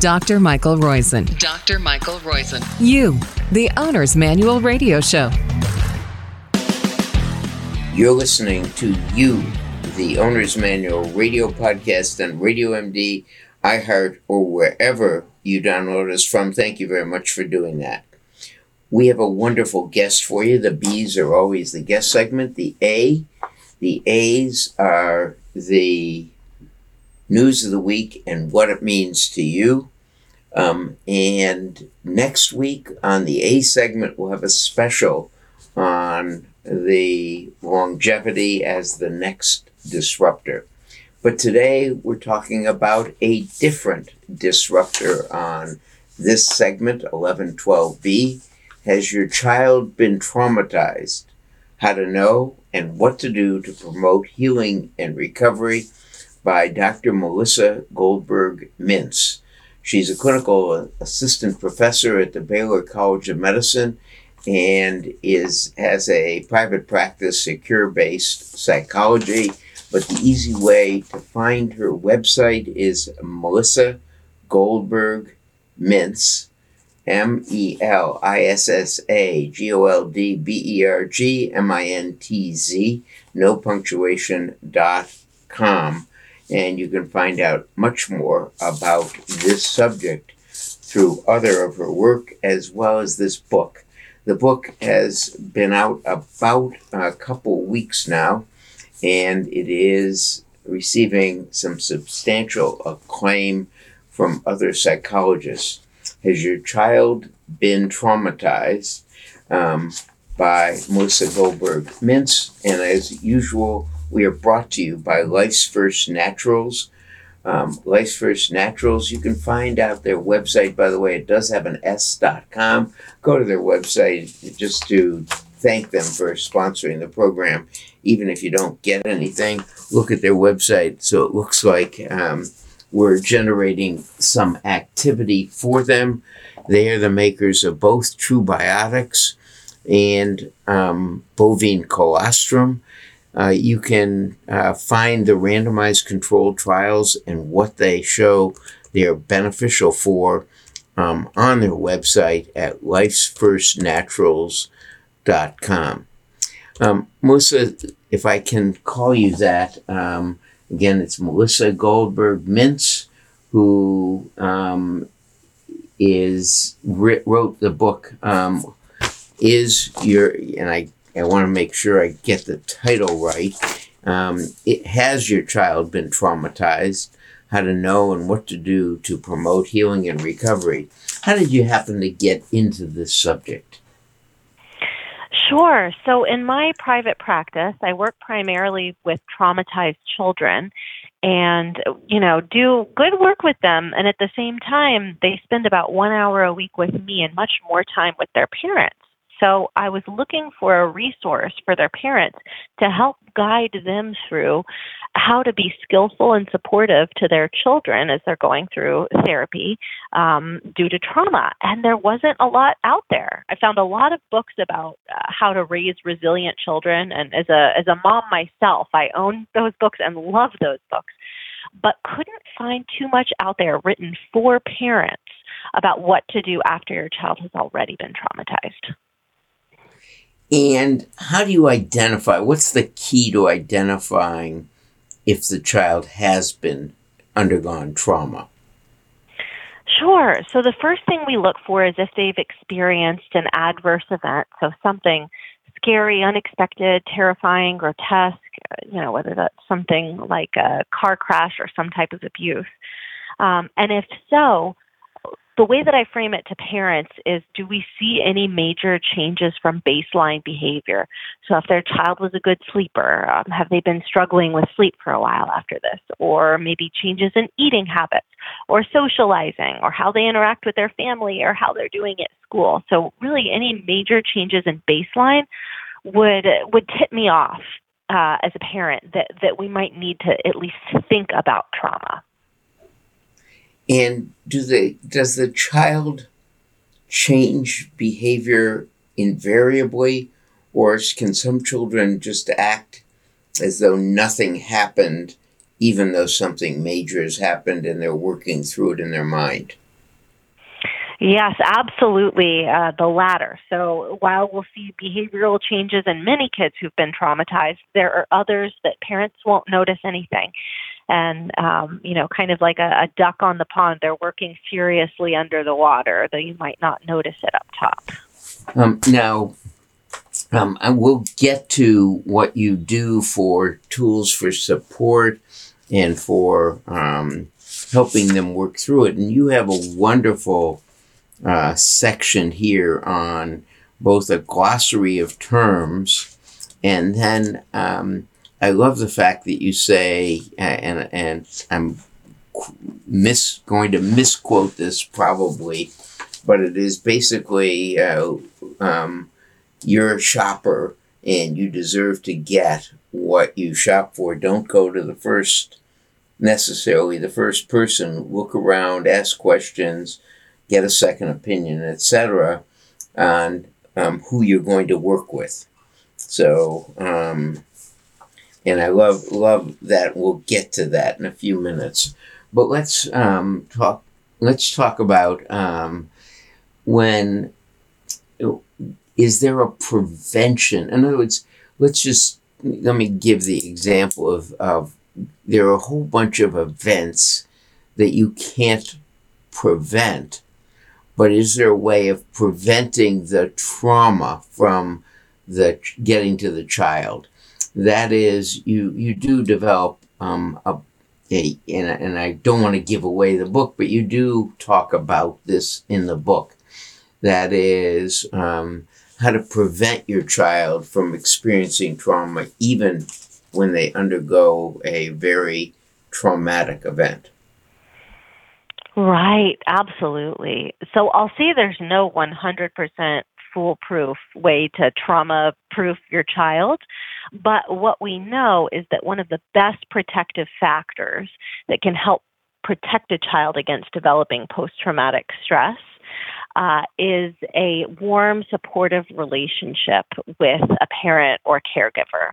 Dr. Michael Roizen. Dr. Michael Roizen. You, the Owner's Manual Radio Show. You're listening to You, the Owner's Manual radio podcast on Radio MD, iHeart, or wherever you download us from. Thank you very much for doing that. We have a wonderful guest for you. The B's are always the guest segment. The A, the A's are the news of the week and what it means to you. Um, and next week on the A segment, we'll have a special on the longevity as the next disruptor. But today we're talking about a different disruptor on this segment, 1112B. Has your child been traumatized? How to know and what to do to promote healing and recovery by Dr. Melissa Goldberg Mintz. She's a clinical assistant professor at the Baylor College of Medicine and is has a private practice, secure based psychology. But the easy way to find her website is Melissa Goldberg Mintz, M E L I S S A G O L D B E R G M I N T Z, no punctuation dot com and you can find out much more about this subject through other of her work as well as this book. The book has been out about a couple weeks now, and it is receiving some substantial acclaim from other psychologists. Has your child been traumatized um, by Melissa Goldberg Mintz? And as usual, we are brought to you by Life's First Naturals. Um, Life's First Naturals, you can find out their website, by the way, it does have an S.com. Go to their website just to thank them for sponsoring the program. Even if you don't get anything, look at their website. So it looks like um, we're generating some activity for them. They are the makers of both True Biotics and um, Bovine Colostrum. Uh, you can uh, find the randomized controlled trials and what they show they're beneficial for um, on their website at lifesfirstnaturals.com. Um, Melissa, if I can call you that, um, again, it's Melissa Goldberg Mintz, who um, is wrote the book. Um, is your and I I want to make sure I get the title right. Um, it has your child been traumatized? How to know and what to do to promote healing and recovery. How did you happen to get into this subject? Sure. So, in my private practice, I work primarily with traumatized children and, you know, do good work with them. And at the same time, they spend about one hour a week with me and much more time with their parents. So I was looking for a resource for their parents to help guide them through how to be skillful and supportive to their children as they're going through therapy um, due to trauma. And there wasn't a lot out there. I found a lot of books about uh, how to raise resilient children. And as a as a mom myself, I own those books and love those books, but couldn't find too much out there written for parents about what to do after your child has already been traumatized. And how do you identify? What's the key to identifying if the child has been undergone trauma? Sure. So the first thing we look for is if they've experienced an adverse event, so something scary, unexpected, terrifying, grotesque, you know, whether that's something like a car crash or some type of abuse. Um, and if so, the way that I frame it to parents is do we see any major changes from baseline behavior? So, if their child was a good sleeper, um, have they been struggling with sleep for a while after this? Or maybe changes in eating habits, or socializing, or how they interact with their family, or how they're doing at school. So, really, any major changes in baseline would would tip me off uh, as a parent that that we might need to at least think about trauma. And do they does the child change behavior invariably, or can some children just act as though nothing happened, even though something major has happened and they're working through it in their mind? Yes, absolutely. Uh, the latter. So while we'll see behavioral changes in many kids who've been traumatized, there are others that parents won't notice anything. And, um, you know, kind of like a, a duck on the pond, they're working furiously under the water, though you might not notice it up top. Um, now, um, I will get to what you do for tools for support and for um, helping them work through it. And you have a wonderful uh, section here on both a glossary of terms and then um, I love the fact that you say, and, and I'm mis going to misquote this probably, but it is basically uh, um, you're a shopper and you deserve to get what you shop for. Don't go to the first necessarily the first person. Look around, ask questions, get a second opinion, etc., on um, who you're going to work with. So, um, and I love love that. We'll get to that in a few minutes, but let's um, talk. Let's talk about um, when is there a prevention? In other words, let's just let me give the example of, of there are a whole bunch of events that you can't prevent, but is there a way of preventing the trauma from the getting to the child? That is, you you do develop um, a, a and, and I don't want to give away the book, but you do talk about this in the book. That is um, how to prevent your child from experiencing trauma, even when they undergo a very traumatic event. Right, absolutely. So I'll say there's no 100% foolproof way to trauma proof your child. But what we know is that one of the best protective factors that can help protect a child against developing post traumatic stress uh, is a warm, supportive relationship with a parent or caregiver.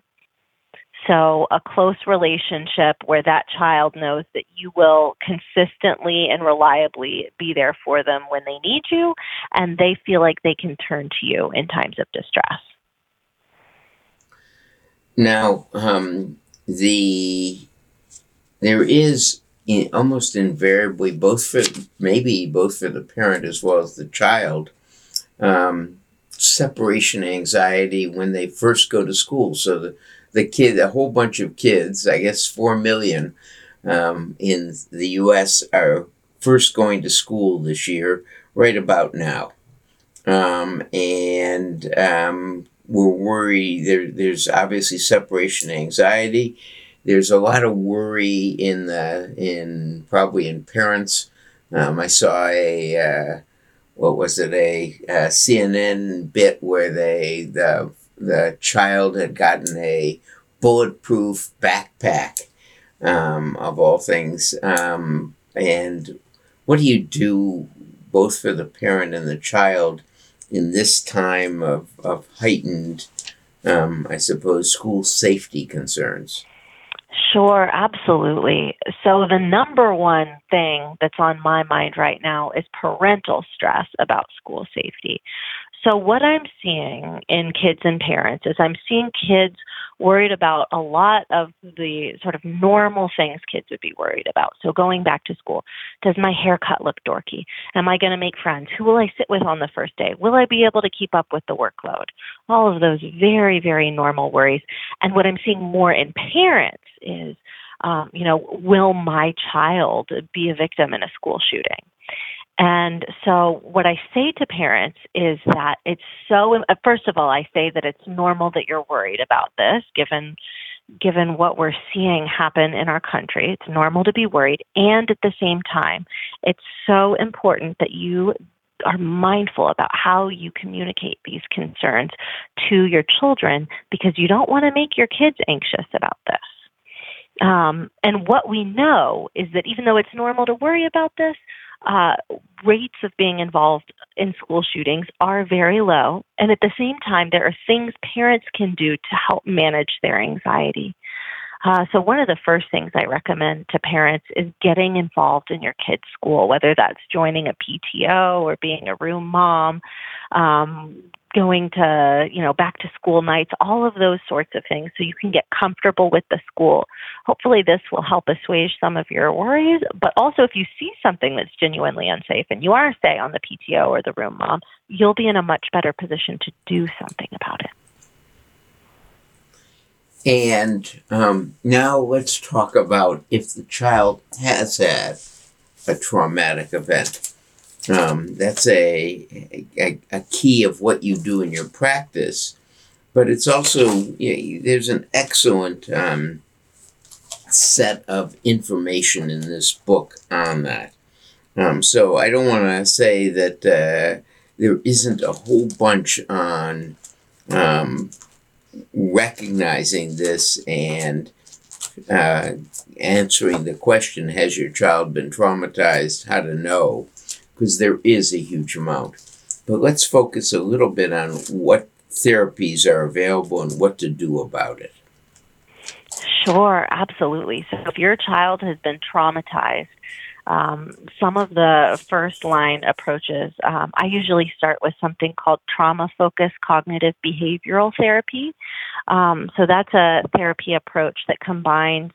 So, a close relationship where that child knows that you will consistently and reliably be there for them when they need you, and they feel like they can turn to you in times of distress. Now, um, the there is in, almost invariably both for maybe both for the parent as well as the child um, separation anxiety when they first go to school. So the the kid, a whole bunch of kids, I guess four million um, in the U.S. are first going to school this year, right about now, um, and um, we're worried. There, there's obviously separation anxiety. There's a lot of worry in the in probably in parents. Um, I saw a uh, what was it a, a CNN bit where they the the child had gotten a bulletproof backpack um, of all things. Um, and what do you do both for the parent and the child in this time of, of heightened, um, I suppose, school safety concerns? Sure, absolutely. So, the number one thing that's on my mind right now is parental stress about school safety. So, what I'm seeing in kids and parents is I'm seeing kids worried about a lot of the sort of normal things kids would be worried about. So, going back to school, does my haircut look dorky? Am I going to make friends? Who will I sit with on the first day? Will I be able to keep up with the workload? All of those very, very normal worries. And what I'm seeing more in parents is, um, you know, will my child be a victim in a school shooting? And so, what I say to parents is that it's so. Uh, first of all, I say that it's normal that you're worried about this, given given what we're seeing happen in our country. It's normal to be worried, and at the same time, it's so important that you are mindful about how you communicate these concerns to your children because you don't want to make your kids anxious about this. Um, and what we know is that even though it's normal to worry about this, uh, rates of being involved in school shootings are very low. And at the same time, there are things parents can do to help manage their anxiety. Uh, so, one of the first things I recommend to parents is getting involved in your kid's school, whether that's joining a PTO or being a room mom, um, going to, you know, back to school nights, all of those sorts of things so you can get comfortable with the school. Hopefully this will help assuage some of your worries, but also if you see something that's genuinely unsafe and you are say on the PTO or the room mom, you'll be in a much better position to do something about it. And um, now let's talk about if the child has had a traumatic event. Um, that's a, a, a key of what you do in your practice, but it's also you know, there's an excellent um, set of information in this book on that. Um, so I don't want to say that uh, there isn't a whole bunch on um, recognizing this and uh, answering the question Has your child been traumatized? How to know because there is a huge amount. But let's focus a little bit on what therapies are available and what to do about it. Sure, absolutely. So if your child has been traumatized, um, some of the first line approaches, um, I usually start with something called trauma focused cognitive behavioral therapy. Um, so that's a therapy approach that combines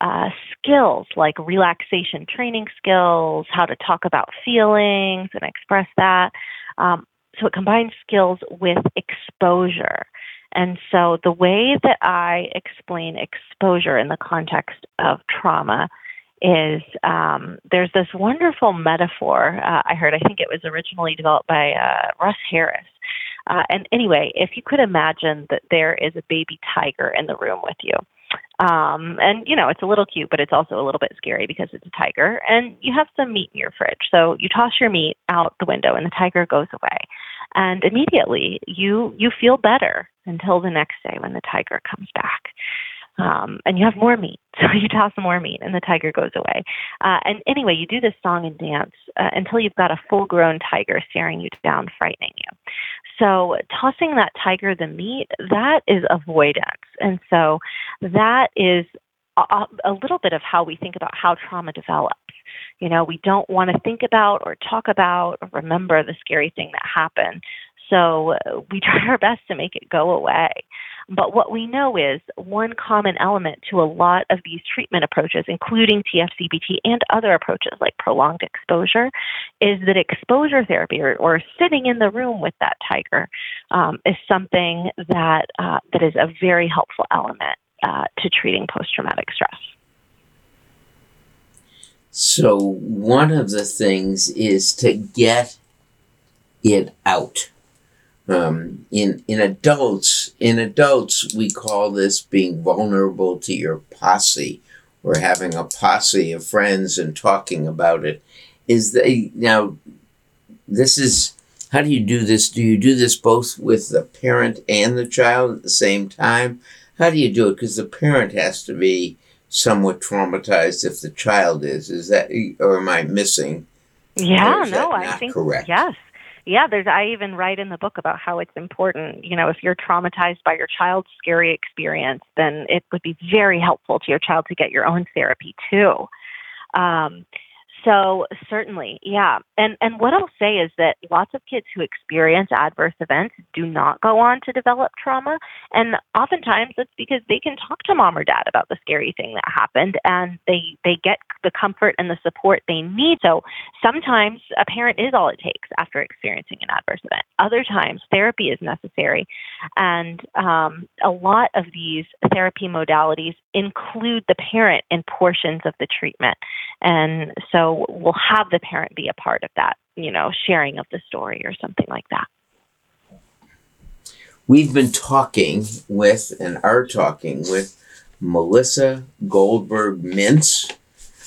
uh, skills like relaxation training skills, how to talk about feelings and express that. Um, so it combines skills with exposure. And so the way that I explain exposure in the context of trauma is um, there's this wonderful metaphor uh, I heard. I think it was originally developed by uh, Russ Harris. Uh, and anyway, if you could imagine that there is a baby tiger in the room with you, um, and you know, it's a little cute, but it's also a little bit scary because it's a tiger. And you have some meat in your fridge. So you toss your meat out the window and the tiger goes away. And immediately you you feel better until the next day when the tiger comes back. Um, and you have more meat. So you toss more meat, and the tiger goes away. Uh, and anyway, you do this song and dance uh, until you've got a full grown tiger staring you down, frightening you. So tossing that tiger the meat, that is avoidance. And so that is a, a little bit of how we think about how trauma develops. You know, we don't want to think about or talk about or remember the scary thing that happened. So we try our best to make it go away. But what we know is one common element to a lot of these treatment approaches, including TFCBT and other approaches like prolonged exposure, is that exposure therapy or, or sitting in the room with that tiger um, is something that, uh, that is a very helpful element uh, to treating post traumatic stress. So, one of the things is to get it out um, in in adults, in adults, we call this being vulnerable to your posse, or having a posse of friends and talking about it. Is they now? This is how do you do this? Do you do this both with the parent and the child at the same time? How do you do it? Because the parent has to be somewhat traumatized if the child is. Is that, or am I missing? Yeah, no, I think correct. Yes, yeah, there's I even write in the book about how it's important. You know, if you're traumatized by your child's scary experience, then it would be very helpful to your child to get your own therapy too. Um, so certainly, yeah. And and what I'll say is that lots of kids who experience adverse events do not go on to develop trauma, and oftentimes it's because they can talk to mom or dad about the scary thing that happened, and they they get the comfort and the support they need. So sometimes a parent is all it takes after experiencing an adverse event. Other times therapy is necessary, and um, a lot of these therapy modalities include the parent in portions of the treatment. And so we'll have the parent be a part of that, you know, sharing of the story or something like that. We've been talking with and are talking with Melissa Goldberg Mintz.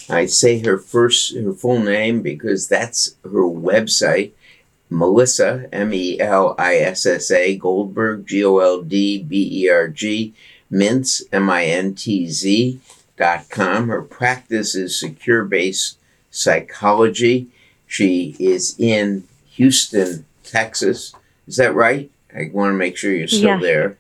I say her first her full name because that's her website. Melissa M E L I S S A Goldberg G O L D B E R G Mintz, M-I-N-T-Z dot com. Her practice is secure based psychology. She is in Houston, Texas. Is that right? I want to make sure you're still yes. there.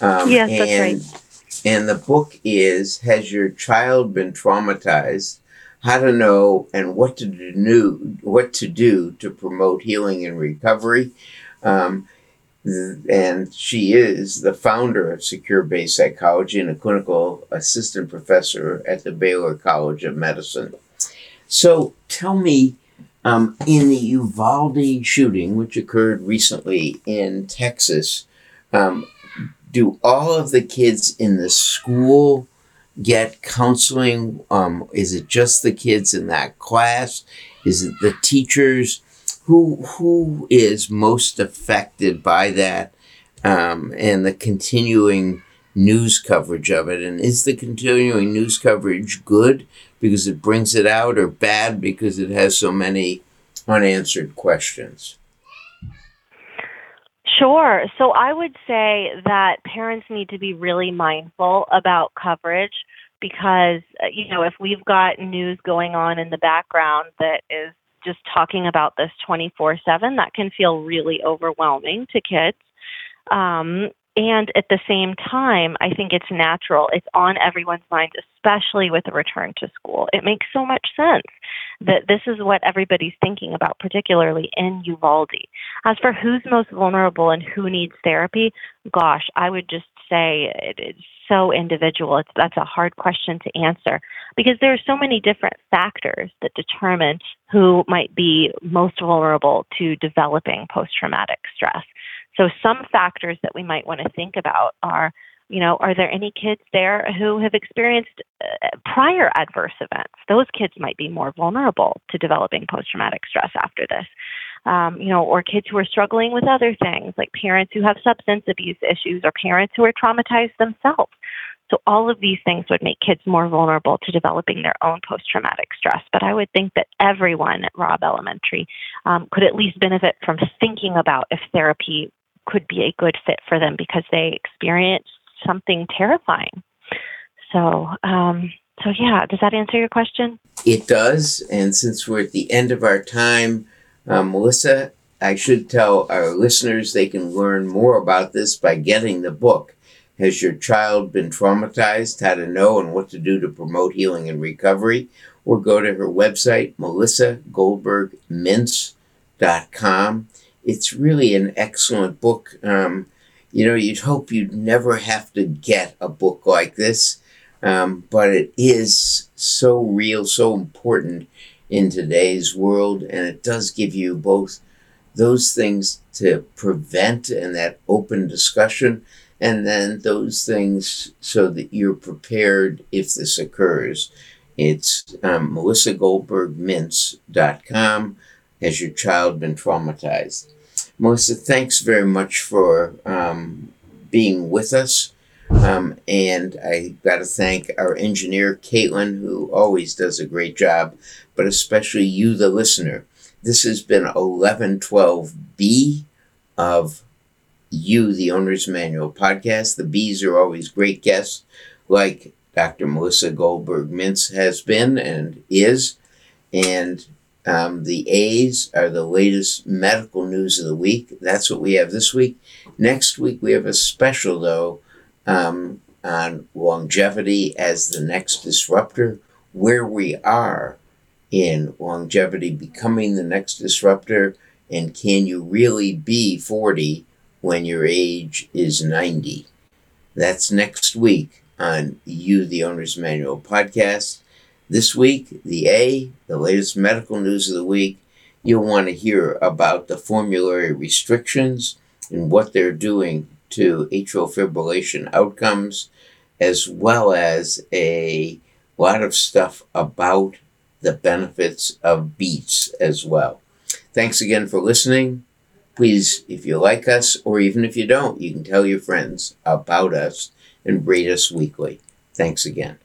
Um, yes, that's right. And the book is Has Your Child Been Traumatized? How to Know and What to Do, what to do to Promote Healing and Recovery. Um, and she is the founder of Secure Base Psychology and a clinical assistant professor at the Baylor College of Medicine. So tell me, um, in the Uvalde shooting, which occurred recently in Texas, um, do all of the kids in the school get counseling? Um, is it just the kids in that class? Is it the teachers? who who is most affected by that um, and the continuing news coverage of it and is the continuing news coverage good because it brings it out or bad because it has so many unanswered questions Sure. So I would say that parents need to be really mindful about coverage because, uh, you know, if we've got news going on in the background that is just talking about this 24 7, that can feel really overwhelming to kids. Um, and at the same time, I think it's natural. It's on everyone's mind, especially with a return to school. It makes so much sense that this is what everybody's thinking about, particularly in Uvalde. As for who's most vulnerable and who needs therapy, gosh, I would just say it's so individual. It's, that's a hard question to answer because there are so many different factors that determine who might be most vulnerable to developing post traumatic stress. So, some factors that we might want to think about are you know, are there any kids there who have experienced uh, prior adverse events? Those kids might be more vulnerable to developing post traumatic stress after this um, you know, or kids who are struggling with other things, like parents who have substance abuse issues or parents who are traumatized themselves. So, all of these things would make kids more vulnerable to developing their own post traumatic stress. But I would think that everyone at Robb Elementary um, could at least benefit from thinking about if therapy could be a good fit for them because they experienced something terrifying. So, um, so yeah, does that answer your question? It does. And since we're at the end of our time, um, Melissa, I should tell our listeners they can learn more about this by getting the book. Has your child been traumatized? How to know and what to do to promote healing and recovery? Or go to her website, melissagoldbergmintz.com. It's really an excellent book. Um, you know, you'd hope you'd never have to get a book like this, um, but it is so real, so important in today's world, and it does give you both those things to prevent and that open discussion, and then those things so that you're prepared if this occurs. It's um, melissagoldbergmintz.com. Has your child been traumatized? Melissa, thanks very much for um, being with us. Um, and I got to thank our engineer, Caitlin, who always does a great job, but especially you, the listener. This has been 1112B of You, the Owner's Manual podcast. The B's are always great guests, like Dr. Melissa Goldberg Mintz has been and is. And um, the A's are the latest medical news of the week. That's what we have this week. Next week, we have a special, though um, on longevity as the next disruptor, where we are in longevity becoming the next disruptor, and can you really be 40 when your age is 90? That's next week on You, the Owner's Manual podcast. This week, the A, the latest medical news of the week, you'll want to hear about the formulary restrictions and what they're doing to atrial fibrillation outcomes, as well as a lot of stuff about the benefits of beets as well. Thanks again for listening. Please, if you like us, or even if you don't, you can tell your friends about us and rate us weekly. Thanks again.